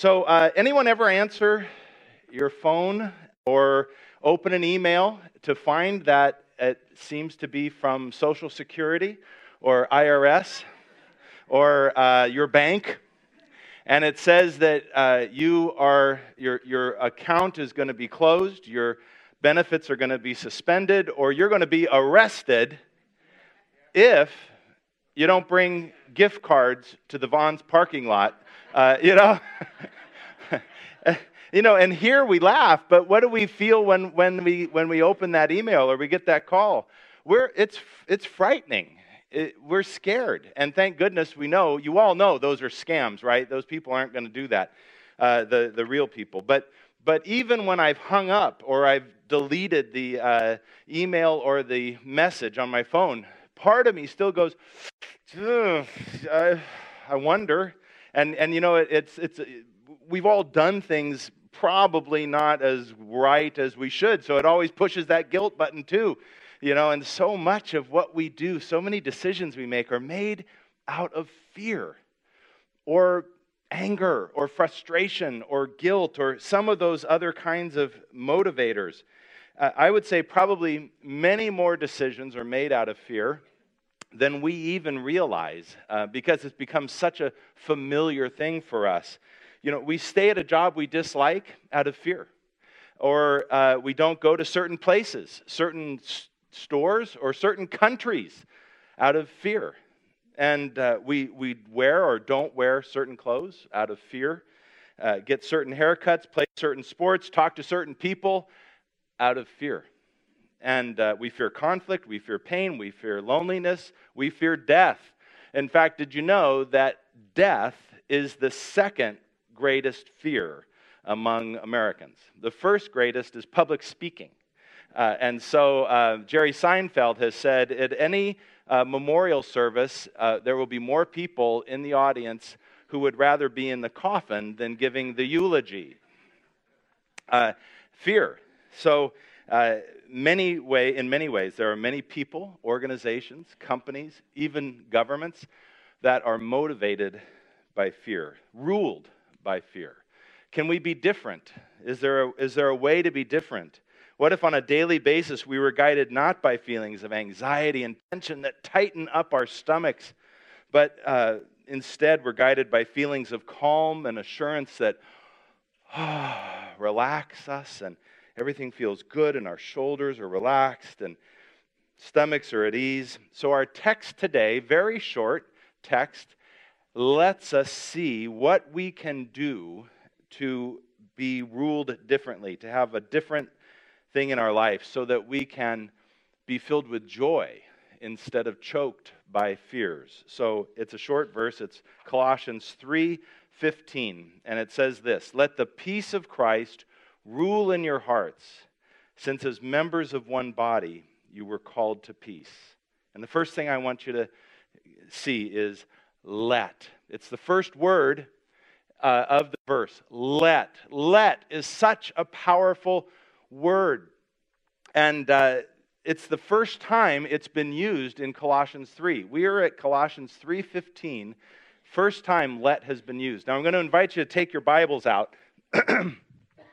So, uh, anyone ever answer your phone or open an email to find that it seems to be from Social Security or IRS or uh, your bank? And it says that uh, you are, your, your account is going to be closed, your benefits are going to be suspended, or you're going to be arrested if you don't bring gift cards to the Vons parking lot uh, you know? you know, and here we laugh, but what do we feel when, when, we, when we open that email or we get that call? We're, it's, it's frightening. It, we're scared. And thank goodness we know, you all know those are scams, right? Those people aren't going to do that, uh, the, the real people. But, but even when I've hung up or I've deleted the uh, email or the message on my phone, part of me still goes, I, I wonder and, and you know, it, it's, it's, we've all done things probably not as right as we should. So it always pushes that guilt button too. You know, and so much of what we do, so many decisions we make are made out of fear or anger or frustration or guilt or some of those other kinds of motivators. Uh, I would say probably many more decisions are made out of fear than we even realize uh, because it's become such a familiar thing for us. You know, we stay at a job we dislike out of fear, or uh, we don't go to certain places, certain s- stores, or certain countries out of fear. And uh, we, we wear or don't wear certain clothes out of fear, uh, get certain haircuts, play certain sports, talk to certain people out of fear. And uh, we fear conflict, we fear pain, we fear loneliness, we fear death. In fact, did you know that death is the second greatest fear among Americans? The first greatest is public speaking. Uh, and so uh, Jerry Seinfeld has said at any uh, memorial service, uh, there will be more people in the audience who would rather be in the coffin than giving the eulogy. Uh, fear. So, uh, many way, in many ways, there are many people, organizations, companies, even governments that are motivated by fear, ruled by fear. Can we be different? Is there a, is there a way to be different? What if on a daily basis we were guided not by feelings of anxiety and tension that tighten up our stomachs, but uh, instead we're guided by feelings of calm and assurance that oh, relax us and Everything feels good, and our shoulders are relaxed, and stomachs are at ease. So, our text today, very short text, lets us see what we can do to be ruled differently, to have a different thing in our life, so that we can be filled with joy instead of choked by fears. So it's a short verse. It's Colossians 3:15 and it says this, "Let the peace of Christ Rule in your hearts, since as members of one body, you were called to peace. And the first thing I want you to see is let. It's the first word uh, of the verse. Let. Let is such a powerful word. And uh, it's the first time it's been used in Colossians 3. We are at Colossians 3:15. First time let has been used. Now I'm going to invite you to take your Bibles out.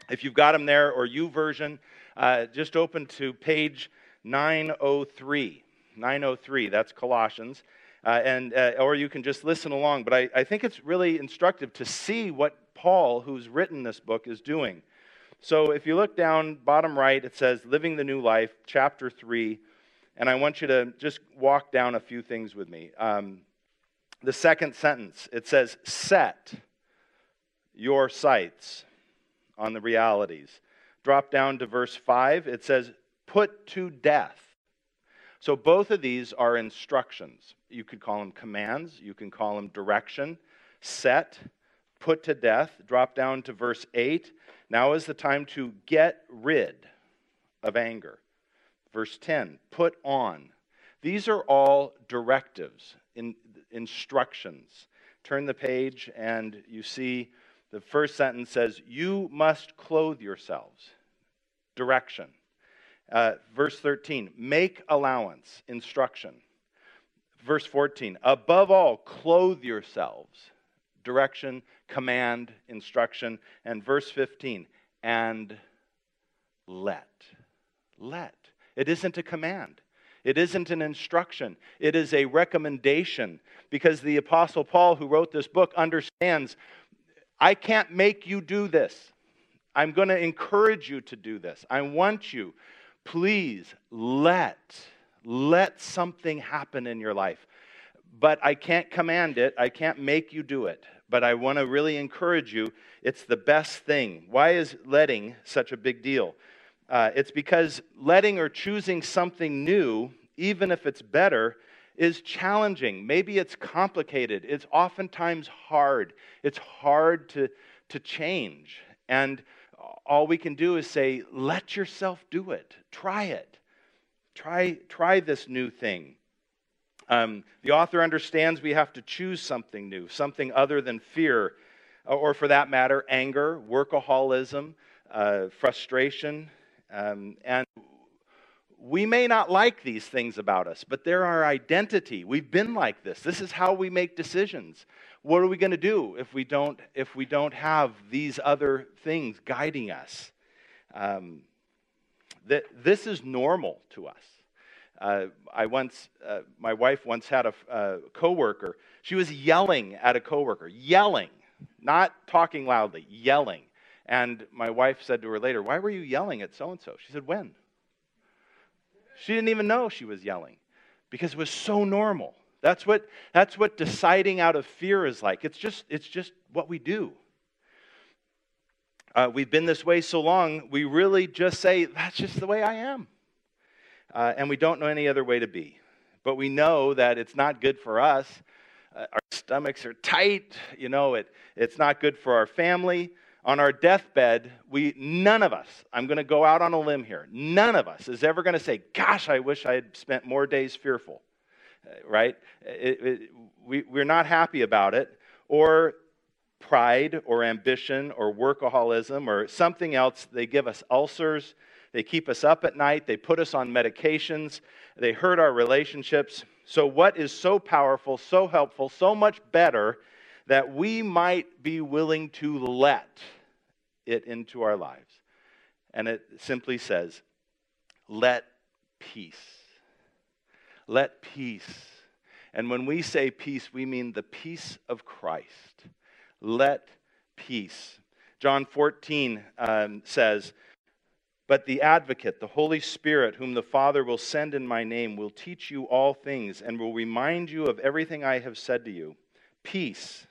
If you've got them there or YouVersion, uh, just open to page 903. 903, that's Colossians. Uh, and, uh, or you can just listen along. But I, I think it's really instructive to see what Paul, who's written this book, is doing. So if you look down, bottom right, it says Living the New Life, chapter 3. And I want you to just walk down a few things with me. Um, the second sentence, it says, Set your sights on the realities. Drop down to verse 5. It says, put to death. So both of these are instructions. You could call them commands, you can call them direction. Set, put to death. Drop down to verse 8. Now is the time to get rid of anger. Verse 10, put on. These are all directives, in, instructions. Turn the page and you see the first sentence says, You must clothe yourselves. Direction. Uh, verse 13, make allowance, instruction. Verse 14, above all, clothe yourselves. direction, command, instruction. And verse 15, and let. Let. It isn't a command. It isn't an instruction. It is a recommendation because the Apostle Paul, who wrote this book, understands I can't make you do this. I'm going to encourage you to do this. I want you. Please let let something happen in your life. But I can't command it. I can't make you do it. But I want to really encourage you. It's the best thing. Why is letting such a big deal? Uh, it's because letting or choosing something new, even if it's better, is challenging. Maybe it's complicated. It's oftentimes hard. It's hard to, to change. And all we can do is say, let yourself do it. Try it. Try, try this new thing. Um, the author understands we have to choose something new, something other than fear, or for that matter, anger, workaholism, uh, frustration. Um, and we may not like these things about us, but they're our identity. We've been like this. This is how we make decisions. What are we going to do if we don't if we don't have these other things guiding us? Um, that this is normal to us. Uh, I once, uh, my wife once had a, a coworker. She was yelling at a coworker, yelling, not talking loudly, yelling. And my wife said to her later, "Why were you yelling at so and so?" She said, "When?" She didn't even know she was yelling because it was so normal. That's what, that's what deciding out of fear is like. It's just, it's just what we do. Uh, we've been this way so long, we really just say, that's just the way I am. Uh, and we don't know any other way to be. But we know that it's not good for us. Uh, our stomachs are tight. You know, it, it's not good for our family. On our deathbed, we, none of us, I'm going to go out on a limb here, none of us is ever going to say, Gosh, I wish I had spent more days fearful. Uh, right? It, it, we, we're not happy about it. Or pride or ambition or workaholism or something else. They give us ulcers. They keep us up at night. They put us on medications. They hurt our relationships. So, what is so powerful, so helpful, so much better that we might be willing to let it into our lives? And it simply says, let peace. Let peace. And when we say peace, we mean the peace of Christ let peace. John 14 um, says, But the advocate, the Holy Spirit, whom the Father will send in my name, will teach you all things and will remind you of everything I have said to you. Peace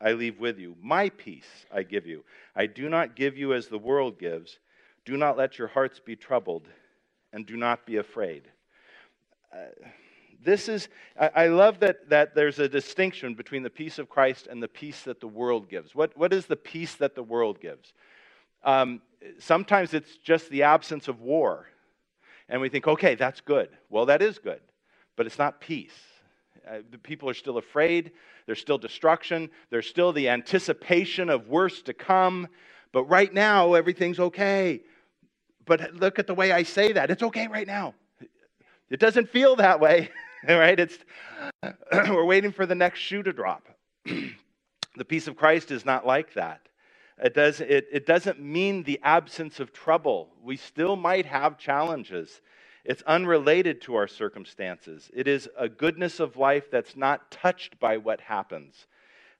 I leave with you. My peace I give you. I do not give you as the world gives. Do not let your hearts be troubled, and do not be afraid. Uh, this is, I love that, that there's a distinction between the peace of Christ and the peace that the world gives. What, what is the peace that the world gives? Um, sometimes it's just the absence of war. And we think, okay, that's good. Well, that is good, but it's not peace. Uh, the people are still afraid. There's still destruction. There's still the anticipation of worse to come. But right now, everything's okay. But look at the way I say that. It's okay right now. It doesn't feel that way. right? It's, we're waiting for the next shoe to drop. the peace of Christ is not like that. It, does, it, it doesn't mean the absence of trouble. We still might have challenges. It's unrelated to our circumstances. It is a goodness of life that's not touched by what happens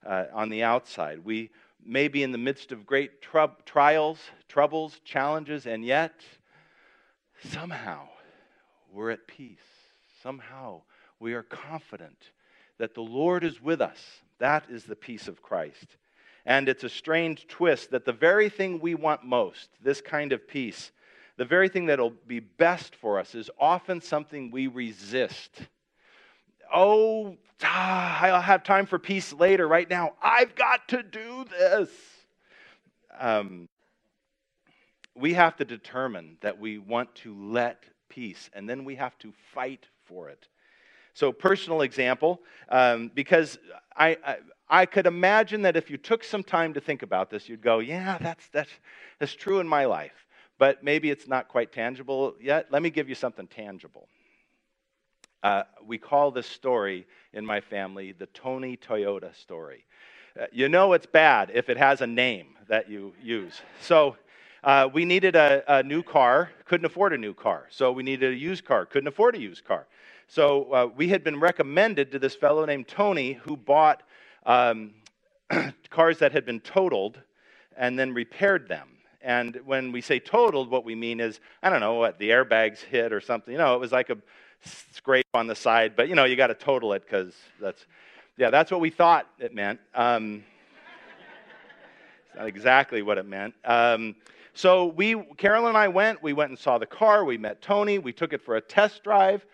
uh, on the outside. We may be in the midst of great trub- trials, troubles, challenges, and yet somehow we're at peace. Somehow we are confident that the Lord is with us. That is the peace of Christ. And it's a strange twist that the very thing we want most, this kind of peace, the very thing that'll be best for us, is often something we resist. Oh, ah, I'll have time for peace later. Right now, I've got to do this. Um, we have to determine that we want to let peace, and then we have to fight for it. So, personal example, um, because I, I, I, could imagine that if you took some time to think about this, you'd go, yeah, that's, that's, that's true in my life. But maybe it's not quite tangible yet. Let me give you something tangible. Uh, we call this story in my family the Tony Toyota story. uh, you know it's bad if it has a name that you use. So uh, we needed a, a, new car, couldn't afford a new car. So we needed a used car, couldn't afford a used car. So uh, we had been recommended to this fellow named Tony who bought um, cars that had been totaled and then repaired them. And when we say totaled, what we mean is, I don't know, what the airbags hit or something. You know, it was like a scrape on the side, but you know, you got to total it because that's, yeah, that's what we thought it meant. Um, it's not exactly what it meant. Um, so we, Carol and I went. We went and saw the car. We met Tony. We took it for a test drive.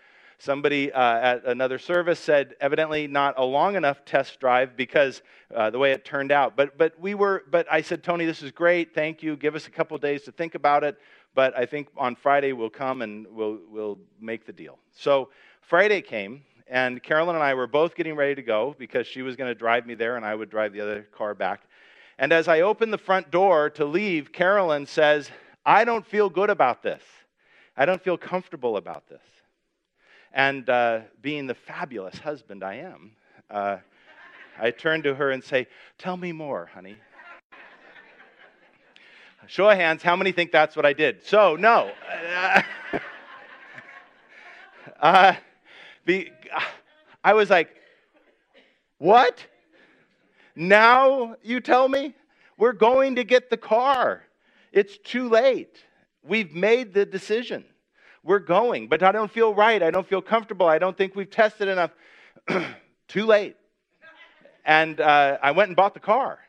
Somebody uh, at another service said, evidently not a long enough test drive because uh, the way it turned out. But but we were. But I said, Tony, this is great. Thank you. Give us a couple days to think about it. But I think on Friday we'll come and we'll we'll make the deal. So Friday came, and Carolyn and I were both getting ready to go because she was going to drive me there and I would drive the other car back. And as I opened the front door to leave, Carolyn says, I don't feel good about this. I don't feel comfortable about this. And uh, being the fabulous husband I am, uh, I turn to her and say, Tell me more, honey. Show of hands, how many think that's what I did? So, no. uh, the, I was like, What? Now you tell me? We're going to get the car. It's too late. We've made the decision. We're going, but I don't feel right. I don't feel comfortable. I don't think we've tested enough. Too late. And uh, I went and bought the car.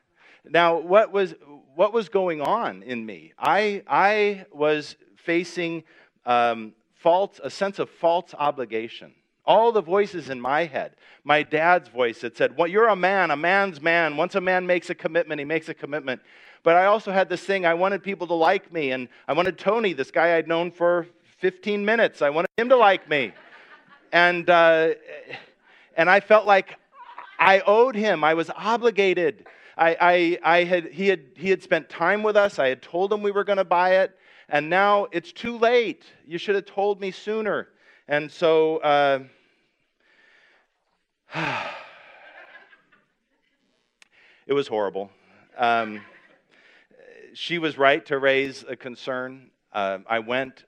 Now, what was, what was going on in me? I, I was facing um, false, a sense of false obligation. All the voices in my head. My dad's voice that said, well, You're a man, a man's man. Once a man makes a commitment, he makes a commitment. But I also had this thing, I wanted people to like me. And I wanted Tony, this guy I'd known for 15 minutes. I wanted him to like me. And, uh, and I felt like I owed him, I was obligated. I, I, I had, he, had, he had spent time with us. I had told him we were going to buy it. And now it's too late. You should have told me sooner. And so, uh, it was horrible. Um, she was right to raise a concern. Uh, I went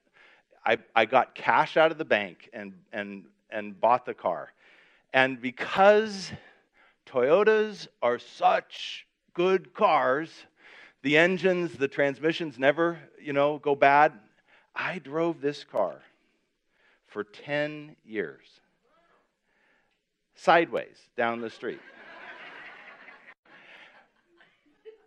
I, I got cash out of the bank and, and, and bought the car. And because Toyotas are such good cars, the engines, the transmissions never, you know, go bad. I drove this car for 10 years sideways down the street.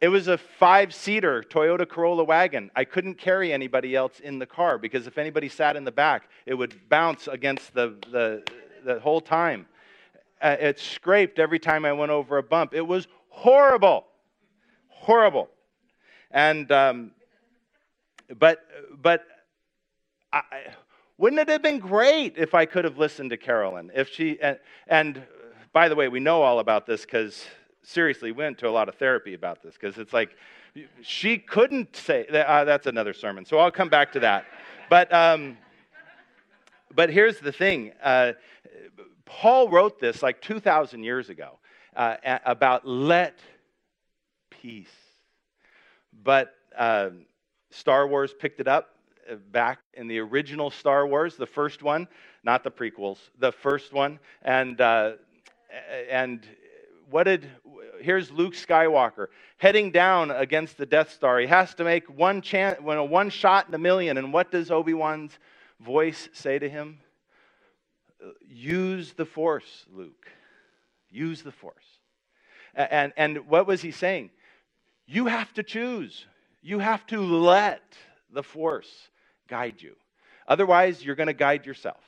It was a five seater Toyota Corolla wagon. I couldn't carry anybody else in the car because if anybody sat in the back, it would bounce against the, the, the whole time. Uh, it scraped every time I went over a bump. It was horrible. Horrible. And, um, but, but, I, wouldn't it have been great if I could have listened to Carolyn? If she, and, and by the way, we know all about this because seriously went to a lot of therapy about this because it's like she couldn't say uh, that's another sermon. So I'll come back to that. But um, but here's the thing. Uh, Paul wrote this like 2,000 years ago uh, about let peace. But uh, Star Wars picked it up uh, back in the original Star Wars, the first one, not the prequels, the first one, and uh, and what did here's Luke Skywalker heading down against the Death Star. He has to make one chance, one shot in a million. And what does Obi Wan's voice say to him? Use the Force, Luke. Use the Force. And, and what was he saying? You have to choose. You have to let the Force guide you. Otherwise, you're going to guide yourself.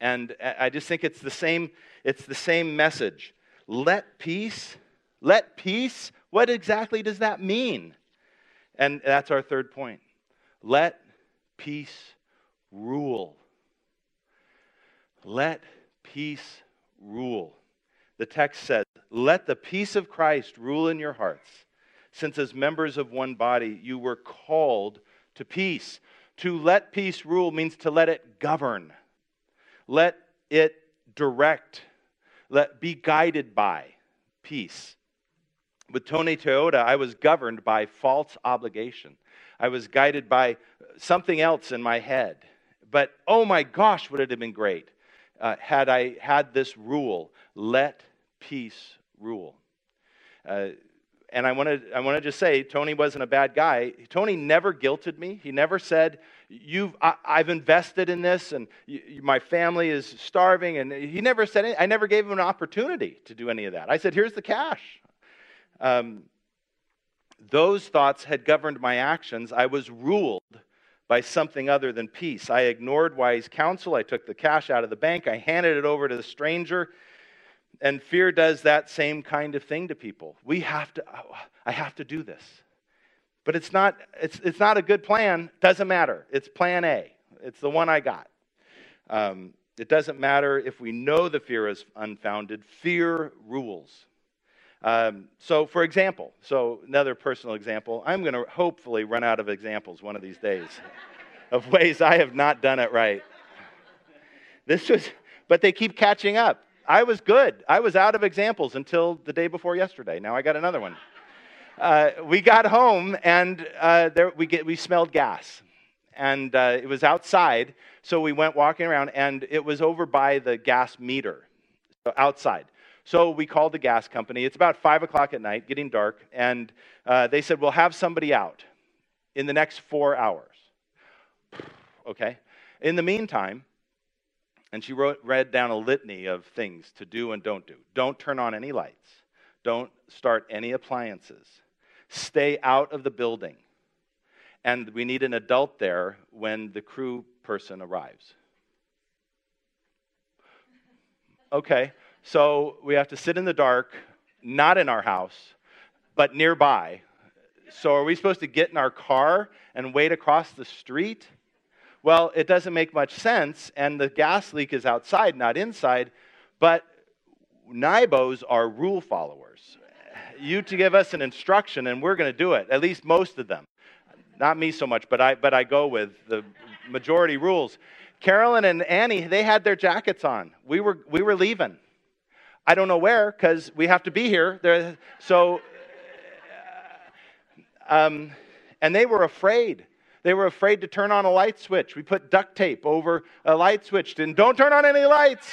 And uh, I just think it's the same, it's the same message. Let peace let peace, what exactly does that mean? And that's our third point. Let peace rule. Let peace rule. The text says, Let the peace of Christ rule in your hearts, since as members of one body you were called to peace. To let peace rule means to let it govern, let it direct, let be guided by peace. With Tony Toyota, I was governed by false obligation. I was guided by something else in my head. But oh my gosh, would it have been great uh, had I had this rule let peace rule. Uh, and I want to I want to just say Tony wasn't a bad guy. Tony never guilted me. He never said, "You've I, have invested in this, and my family is starving." And he never said. Any, I never gave him an opportunity to do any of that. I said, "Here's the cash." Um, those thoughts had governed my actions. I was ruled by something other than peace. I ignored wise counsel. I took the cash out of the bank. I handed it over to the stranger. And fear does that same kind of thing to people. We have to, I have to do this. But it's not, it's, it's not a good plan. Doesn't matter. It's plan A. It's the one I got. Um, it doesn't matter if we know the fear is unfounded. Fear rules. Um, so, for example, so another personal example, I'm going to hopefully run out of examples one of these days of ways I have not done it right. This was, but they keep catching up. I was good. I was out of examples until the day before yesterday. Now I got another one. Uh, we got home and uh, there, we, get, we smelled gas. And uh, it was outside, so we went walking around, and it was over by the gas meter, so outside. So we called the gas company. It's about 5 o'clock at night, getting dark, and uh, they said, We'll have somebody out in the next four hours. okay. In the meantime, and she wrote, read down a litany of things to do and don't do. Don't turn on any lights. Don't start any appliances. Stay out of the building. And we need an adult there when the crew person arrives. Okay, so we have to sit in the dark, not in our house, but nearby. So are we supposed to get in our car and wait across the street? Well, it doesn't make much sense, and the gas leak is outside, not inside. But NIBOs are rule followers. You to give us an instruction, and we're going to do it, at least most of them. Not me so much, but I, but I go with the majority rules. Carolyn and Annie, they had their jackets on. We were, we were leaving. I don't know where because we have to be here. So, um, and they were afraid. They were afraid to turn on a light switch. We put duct tape over a light switch and don't turn on any lights.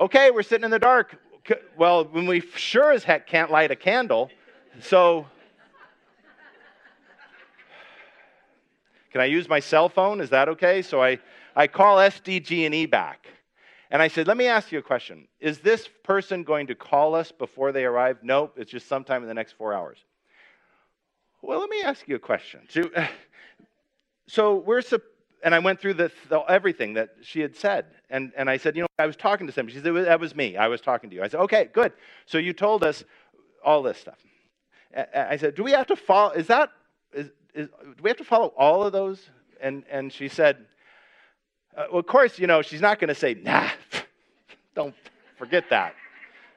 Okay, we're sitting in the dark. Well, when we sure as heck can't light a candle, so can I use my cell phone? Is that okay? So I, I call SDG&E back. And I said, let me ask you a question. Is this person going to call us before they arrive? Nope, it's just sometime in the next four hours. Well, let me ask you a question so we're, and I went through the, the, everything that she had said. And, and I said, you know, I was talking to somebody. She said, that was me. I was talking to you. I said, okay, good. So you told us all this stuff. I said, do we have to follow, is that, is, is, do we have to follow all of those? And, and she said, uh, well, of course, you know, she's not going to say, nah, don't forget that.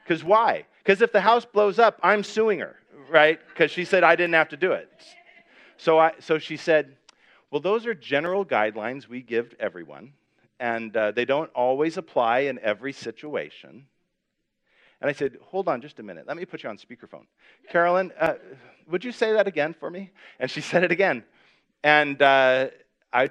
Because why? Because if the house blows up, I'm suing her, right? Because she said I didn't have to do it. So, I, so she said, well, those are general guidelines we give everyone, and uh, they don't always apply in every situation. And I said, Hold on just a minute. Let me put you on speakerphone. Carolyn, uh, would you say that again for me? And she said it again. And uh, I,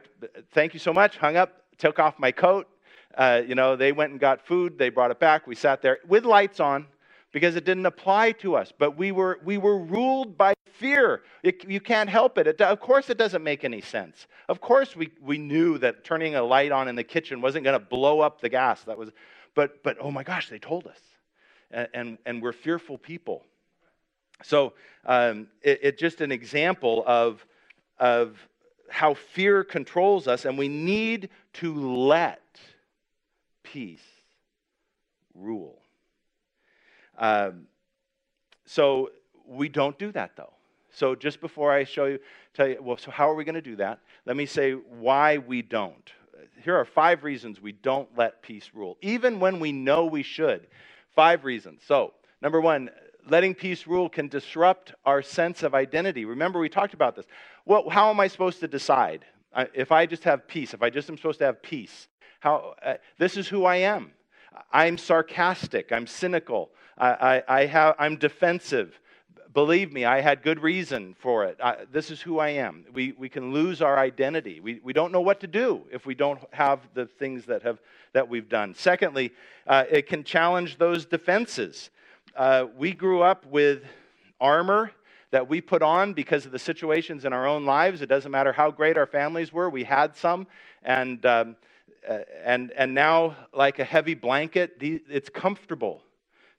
thank you so much, hung up, took off my coat. Uh, you know, they went and got food. They brought it back. We sat there with lights on because it didn't apply to us. But we were, we were ruled by fear. It, you can't help it. it. Of course, it doesn't make any sense. Of course, we, we knew that turning a light on in the kitchen wasn't going to blow up the gas. That was, but, but oh my gosh, they told us. And, and, and we're fearful people. So um, it, it's just an example of, of how fear controls us, and we need to let peace rule. Um, so we don't do that though. So just before I show you, tell you, well, so how are we going to do that? Let me say why we don't. Here are five reasons we don't let peace rule, even when we know we should. Five reasons. So, number one, letting peace rule can disrupt our sense of identity. Remember, we talked about this. Well, how am I supposed to decide? If I just have peace, if I just am supposed to have peace, how, uh, this is who I am. I'm sarcastic, I'm cynical, I, I, I have, I'm defensive. believe me, I had good reason for it. I, this is who I am. We, we can lose our identity. We, we don't know what to do if we don't have the things that, have, that we've done. Secondly, uh, it can challenge those defenses. Uh, we grew up with armor that we put on because of the situations in our own lives. It doesn't matter how great our families were, we had some. And, um, uh, and, and now, like a heavy blanket, it's comfortable.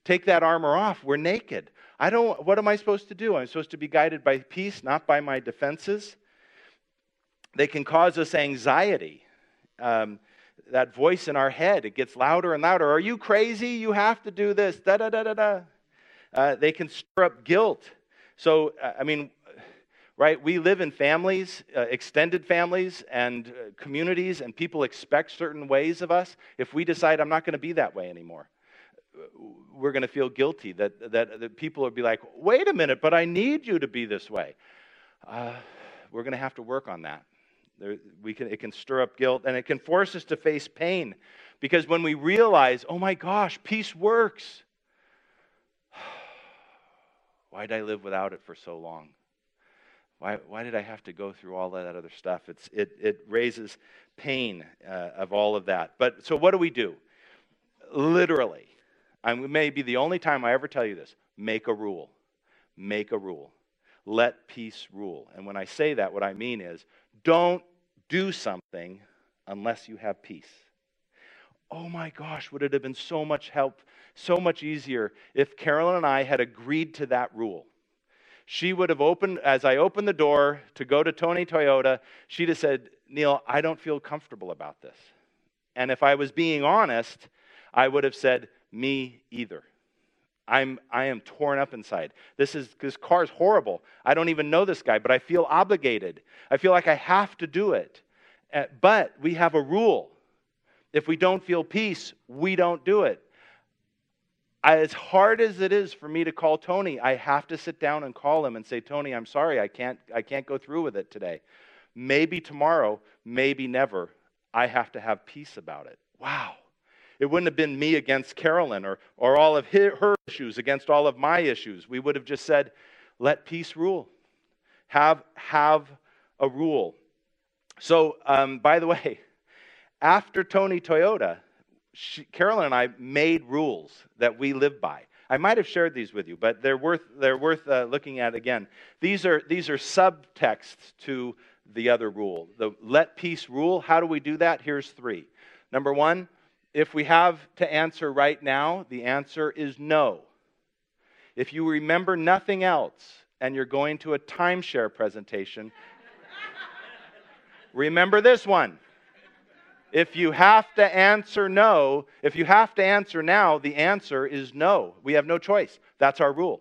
Take that armor off. We're naked. I don't, what am I supposed to do? I'm supposed to be guided by peace, not by my defenses. They can cause us anxiety. Um, that voice in our head, it gets louder and louder. Are you crazy? You have to do this. Da da da da da. Uh, they can stir up guilt. So, uh, I mean, right? We live in families, uh, extended families, and uh, communities, and people expect certain ways of us. If we decide, I'm not going to be that way anymore, we're going to feel guilty that, that, that people will be like, wait a minute, but I need you to be this way. Uh, we're going to have to work on that. There, we can, it can stir up guilt and it can force us to face pain because when we realize, oh my gosh, peace works, why did I live without it for so long? Why, why did I have to go through all that other stuff? It's, it, it raises pain uh, of all of that. But so what do we do? Literally, I may be the only time I ever tell you this make a rule. Make a rule. Let peace rule. And when I say that, what I mean is don't do something unless you have peace. Oh my gosh, would it have been so much help, so much easier if Carolyn and I had agreed to that rule? She would have opened, as I opened the door to go to Tony Toyota, she'd have said, Neil, I don't feel comfortable about this. And if I was being honest, I would have said, me either. I'm, I am torn up inside. This, is, this car is horrible. I don't even know this guy, but I feel obligated. I feel like I have to do it. Uh, but we have a rule. If we don't feel peace, we don't do it. As hard as it is for me to call Tony, I have to sit down and call him and say, Tony, I'm sorry, I can't, I can't go through with it today. Maybe tomorrow, maybe never. I have to have peace about it. Wow. It wouldn't have been me against Carolyn or, or all of her issues against all of my issues. We would have just said, let peace rule. Have, have a rule. So, um, by the way, after Tony Toyota, she, Carolyn and I made rules that we live by. I might have shared these with you, but they're worth, they're worth uh, looking at again. These are, these are subtexts to the other rule. The let peace rule. How do we do that? Here's three. Number one, if we have to answer right now, the answer is no. If you remember nothing else and you're going to a timeshare presentation, remember this one. If you have to answer no, if you have to answer now, the answer is no. We have no choice. That's our rule.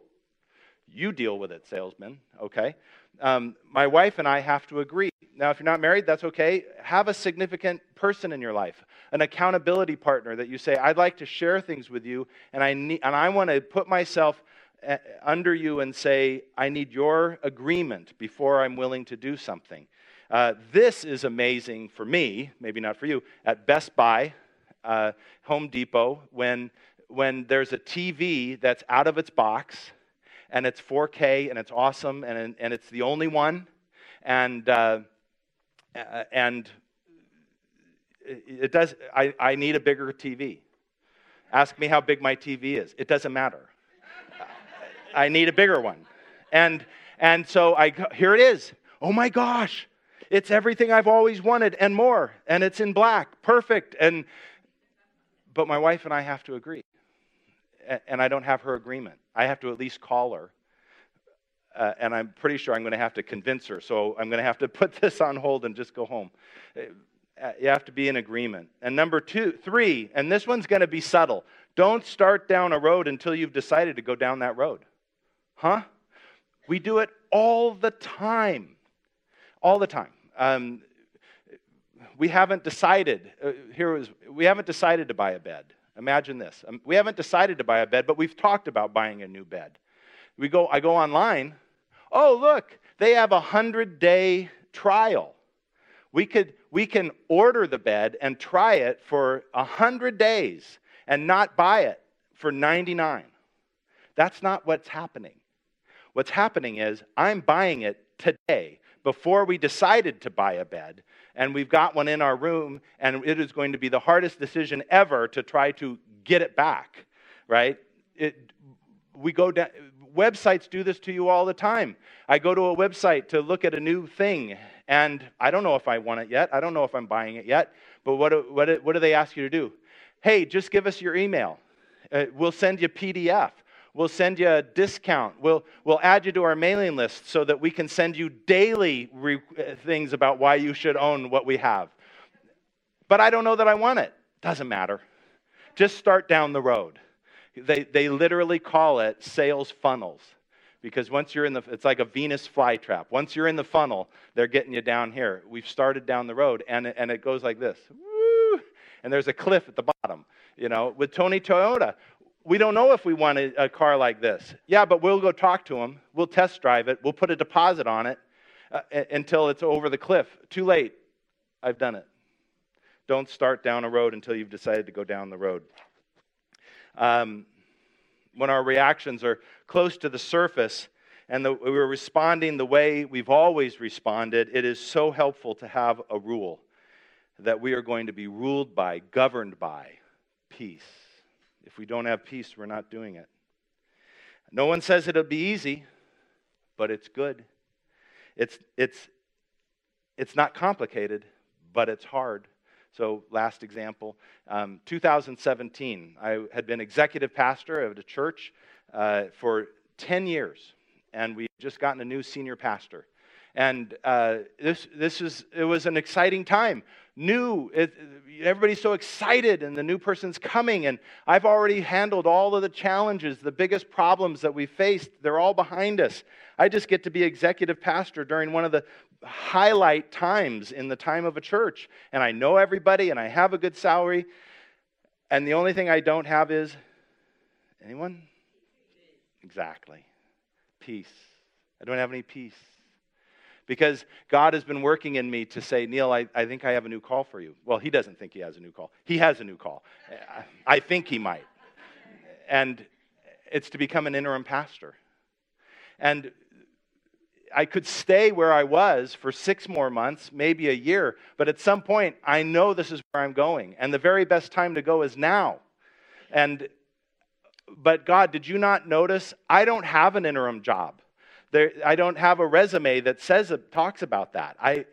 You deal with it, salesman, okay? Um, my wife and I have to agree. Now, if you're not married, that's okay. Have a significant person in your life, an accountability partner that you say, I'd like to share things with you, and I, need, and I want to put myself uh, under you and say, I need your agreement before I'm willing to do something. Uh, this is amazing for me, maybe not for you, at Best Buy, uh, Home Depot, when, when there's a TV that's out of its box and it's 4K and it's awesome and, and it's the only one. And uh, and it does, I, I need a bigger TV. Ask me how big my TV is. It doesn't matter. I need a bigger one. And, and so I, here it is. Oh my gosh, it's everything I've always wanted and more. And it's in black, perfect. And, but my wife and I have to agree. And I don't have her agreement. I have to at least call her uh, and I'm pretty sure I'm going to have to convince her. So I'm going to have to put this on hold and just go home. Uh, you have to be in agreement. And number two, three, and this one's going to be subtle. Don't start down a road until you've decided to go down that road. Huh? We do it all the time. All the time. Um, we haven't decided. Uh, here is we haven't decided to buy a bed. Imagine this. Um, we haven't decided to buy a bed, but we've talked about buying a new bed. We go. I go online oh, look, they have a 100 day trial. We, could, we can order the bed and try it for a 100 days and not buy it for 99. That's not what's happening. What's happening is I'm buying it today before we decided to buy a bed, and we've got one in our room, and it is going to be the hardest decision ever to try to get it back, right? It, we go down, websites do this to you all the time. I go to a website to look at a new thing, and I don't know if I want it yet. I don't know if I'm buying it yet. But what, what, what do they ask you to do? Hey, just give us your email. Uh, we'll send you PDF. We'll send you a discount. We'll, we'll add you to our mailing list so that we can send you daily re- uh, things about why you should own what we have. But I don't know that I want it. Doesn't matter. Just start down the road. They, they literally call it sales funnels because once you're in the it's like a venus flytrap once you're in the funnel they're getting you down here we've started down the road and, and it goes like this Woo! and there's a cliff at the bottom you know with tony toyota we don't know if we want a, a car like this. Yeah, but we'll go talk to them. We'll test drive it. We'll put a deposit on it uh, until it's over the cliff. Too late. I've done it. Don't start down a road until you've decided to go down the road. Um, when our reactions are close to the surface and the, we're responding the way we've always responded, it is so helpful to have a rule that we are going to be ruled by, governed by peace. If we don't have peace, we're not doing it. No one says it'll be easy, but it's good. It's, it's, it's not complicated, but it's hard. So, last example um, 2017, I had been executive pastor of a church uh, for 10 years, and we just gotten a new senior pastor. And uh, this, this is, it was an exciting time. New, it, everybody's so excited, and the new person's coming. And I've already handled all of the challenges, the biggest problems that we faced. They're all behind us. I just get to be executive pastor during one of the highlight times in the time of a church. And I know everybody, and I have a good salary. And the only thing I don't have is anyone? Exactly. Peace. I don't have any peace because God has been working in me to say, Neil, I, I think I have a new call for you. Well, he doesn't think he has a new call. He has a new call. I think he might. And it's to become an interim pastor. And I could stay where I was for six more months, maybe a year, but at some point, I know this is where I'm going. And the very best time to go is now. And but God, did you not notice? I don't have an interim job. There, I don't have a resume that says talks about that. I,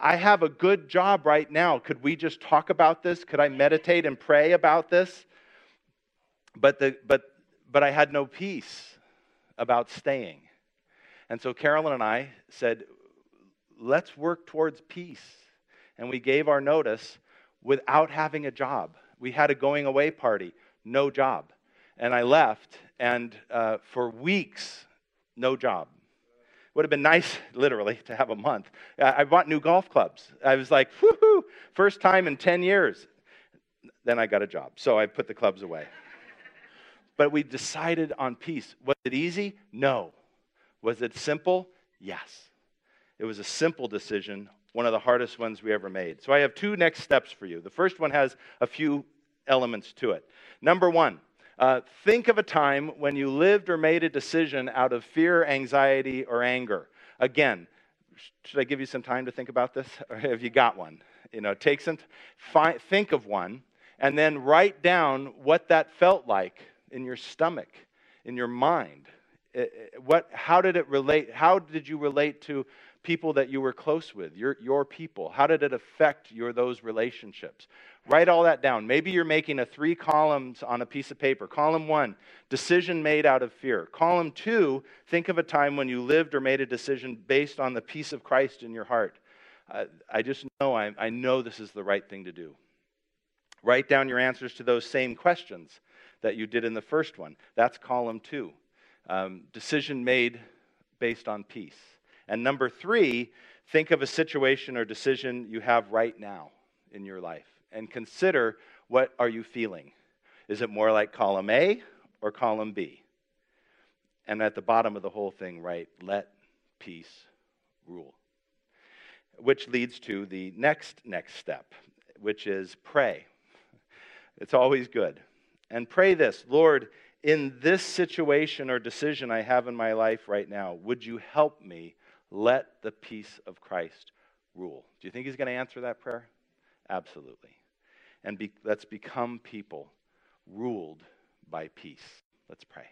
I have a good job right now. Could we just talk about this? Could I meditate and pray about this? But, the, but, but I had no peace about staying. And so Carolyn and I said, let's work towards peace. And we gave our notice without having a job. We had a going away party, no job. And I left, and uh, for weeks, no job. Would have been nice, literally, to have a month. I bought new golf clubs. I was like, woohoo, first time in 10 years. Then I got a job, so I put the clubs away. but we decided on peace. Was it easy? No. Was it simple? Yes. It was a simple decision, one of the hardest ones we ever made. So I have two next steps for you. The first one has a few elements to it. Number one, uh, think of a time when you lived or made a decision out of fear, anxiety, or anger. Again, should I give you some time to think about this? Or have you got one? You know, take some, think of one, and then write down what that felt like in your stomach, in your mind. It, what, how did it relate? How did you relate to people that you were close with, your, your people? How did it affect your those relationships? Write all that down. Maybe you're making a three columns on a piece of paper. Column one, decision made out of fear. Column two, think of a time when you lived or made a decision based on the peace of Christ in your heart. Uh, I just know, I, I know this is the right thing to do. Write down your answers to those same questions that you did in the first one. That's column two. Um, decision made based on peace. And number three, think of a situation or decision you have right now in your life and consider what are you feeling? Is it more like column A or column B? And at the bottom of the whole thing, write, let peace rule. Which leads to the next next step, which is pray. It's always good. And pray this, Lord, in this situation or decision I have in my life right now, would you help me let the peace of Christ rule? Do you think he's going to answer that prayer? Absolutely. And be, let's become people ruled by peace. Let's pray.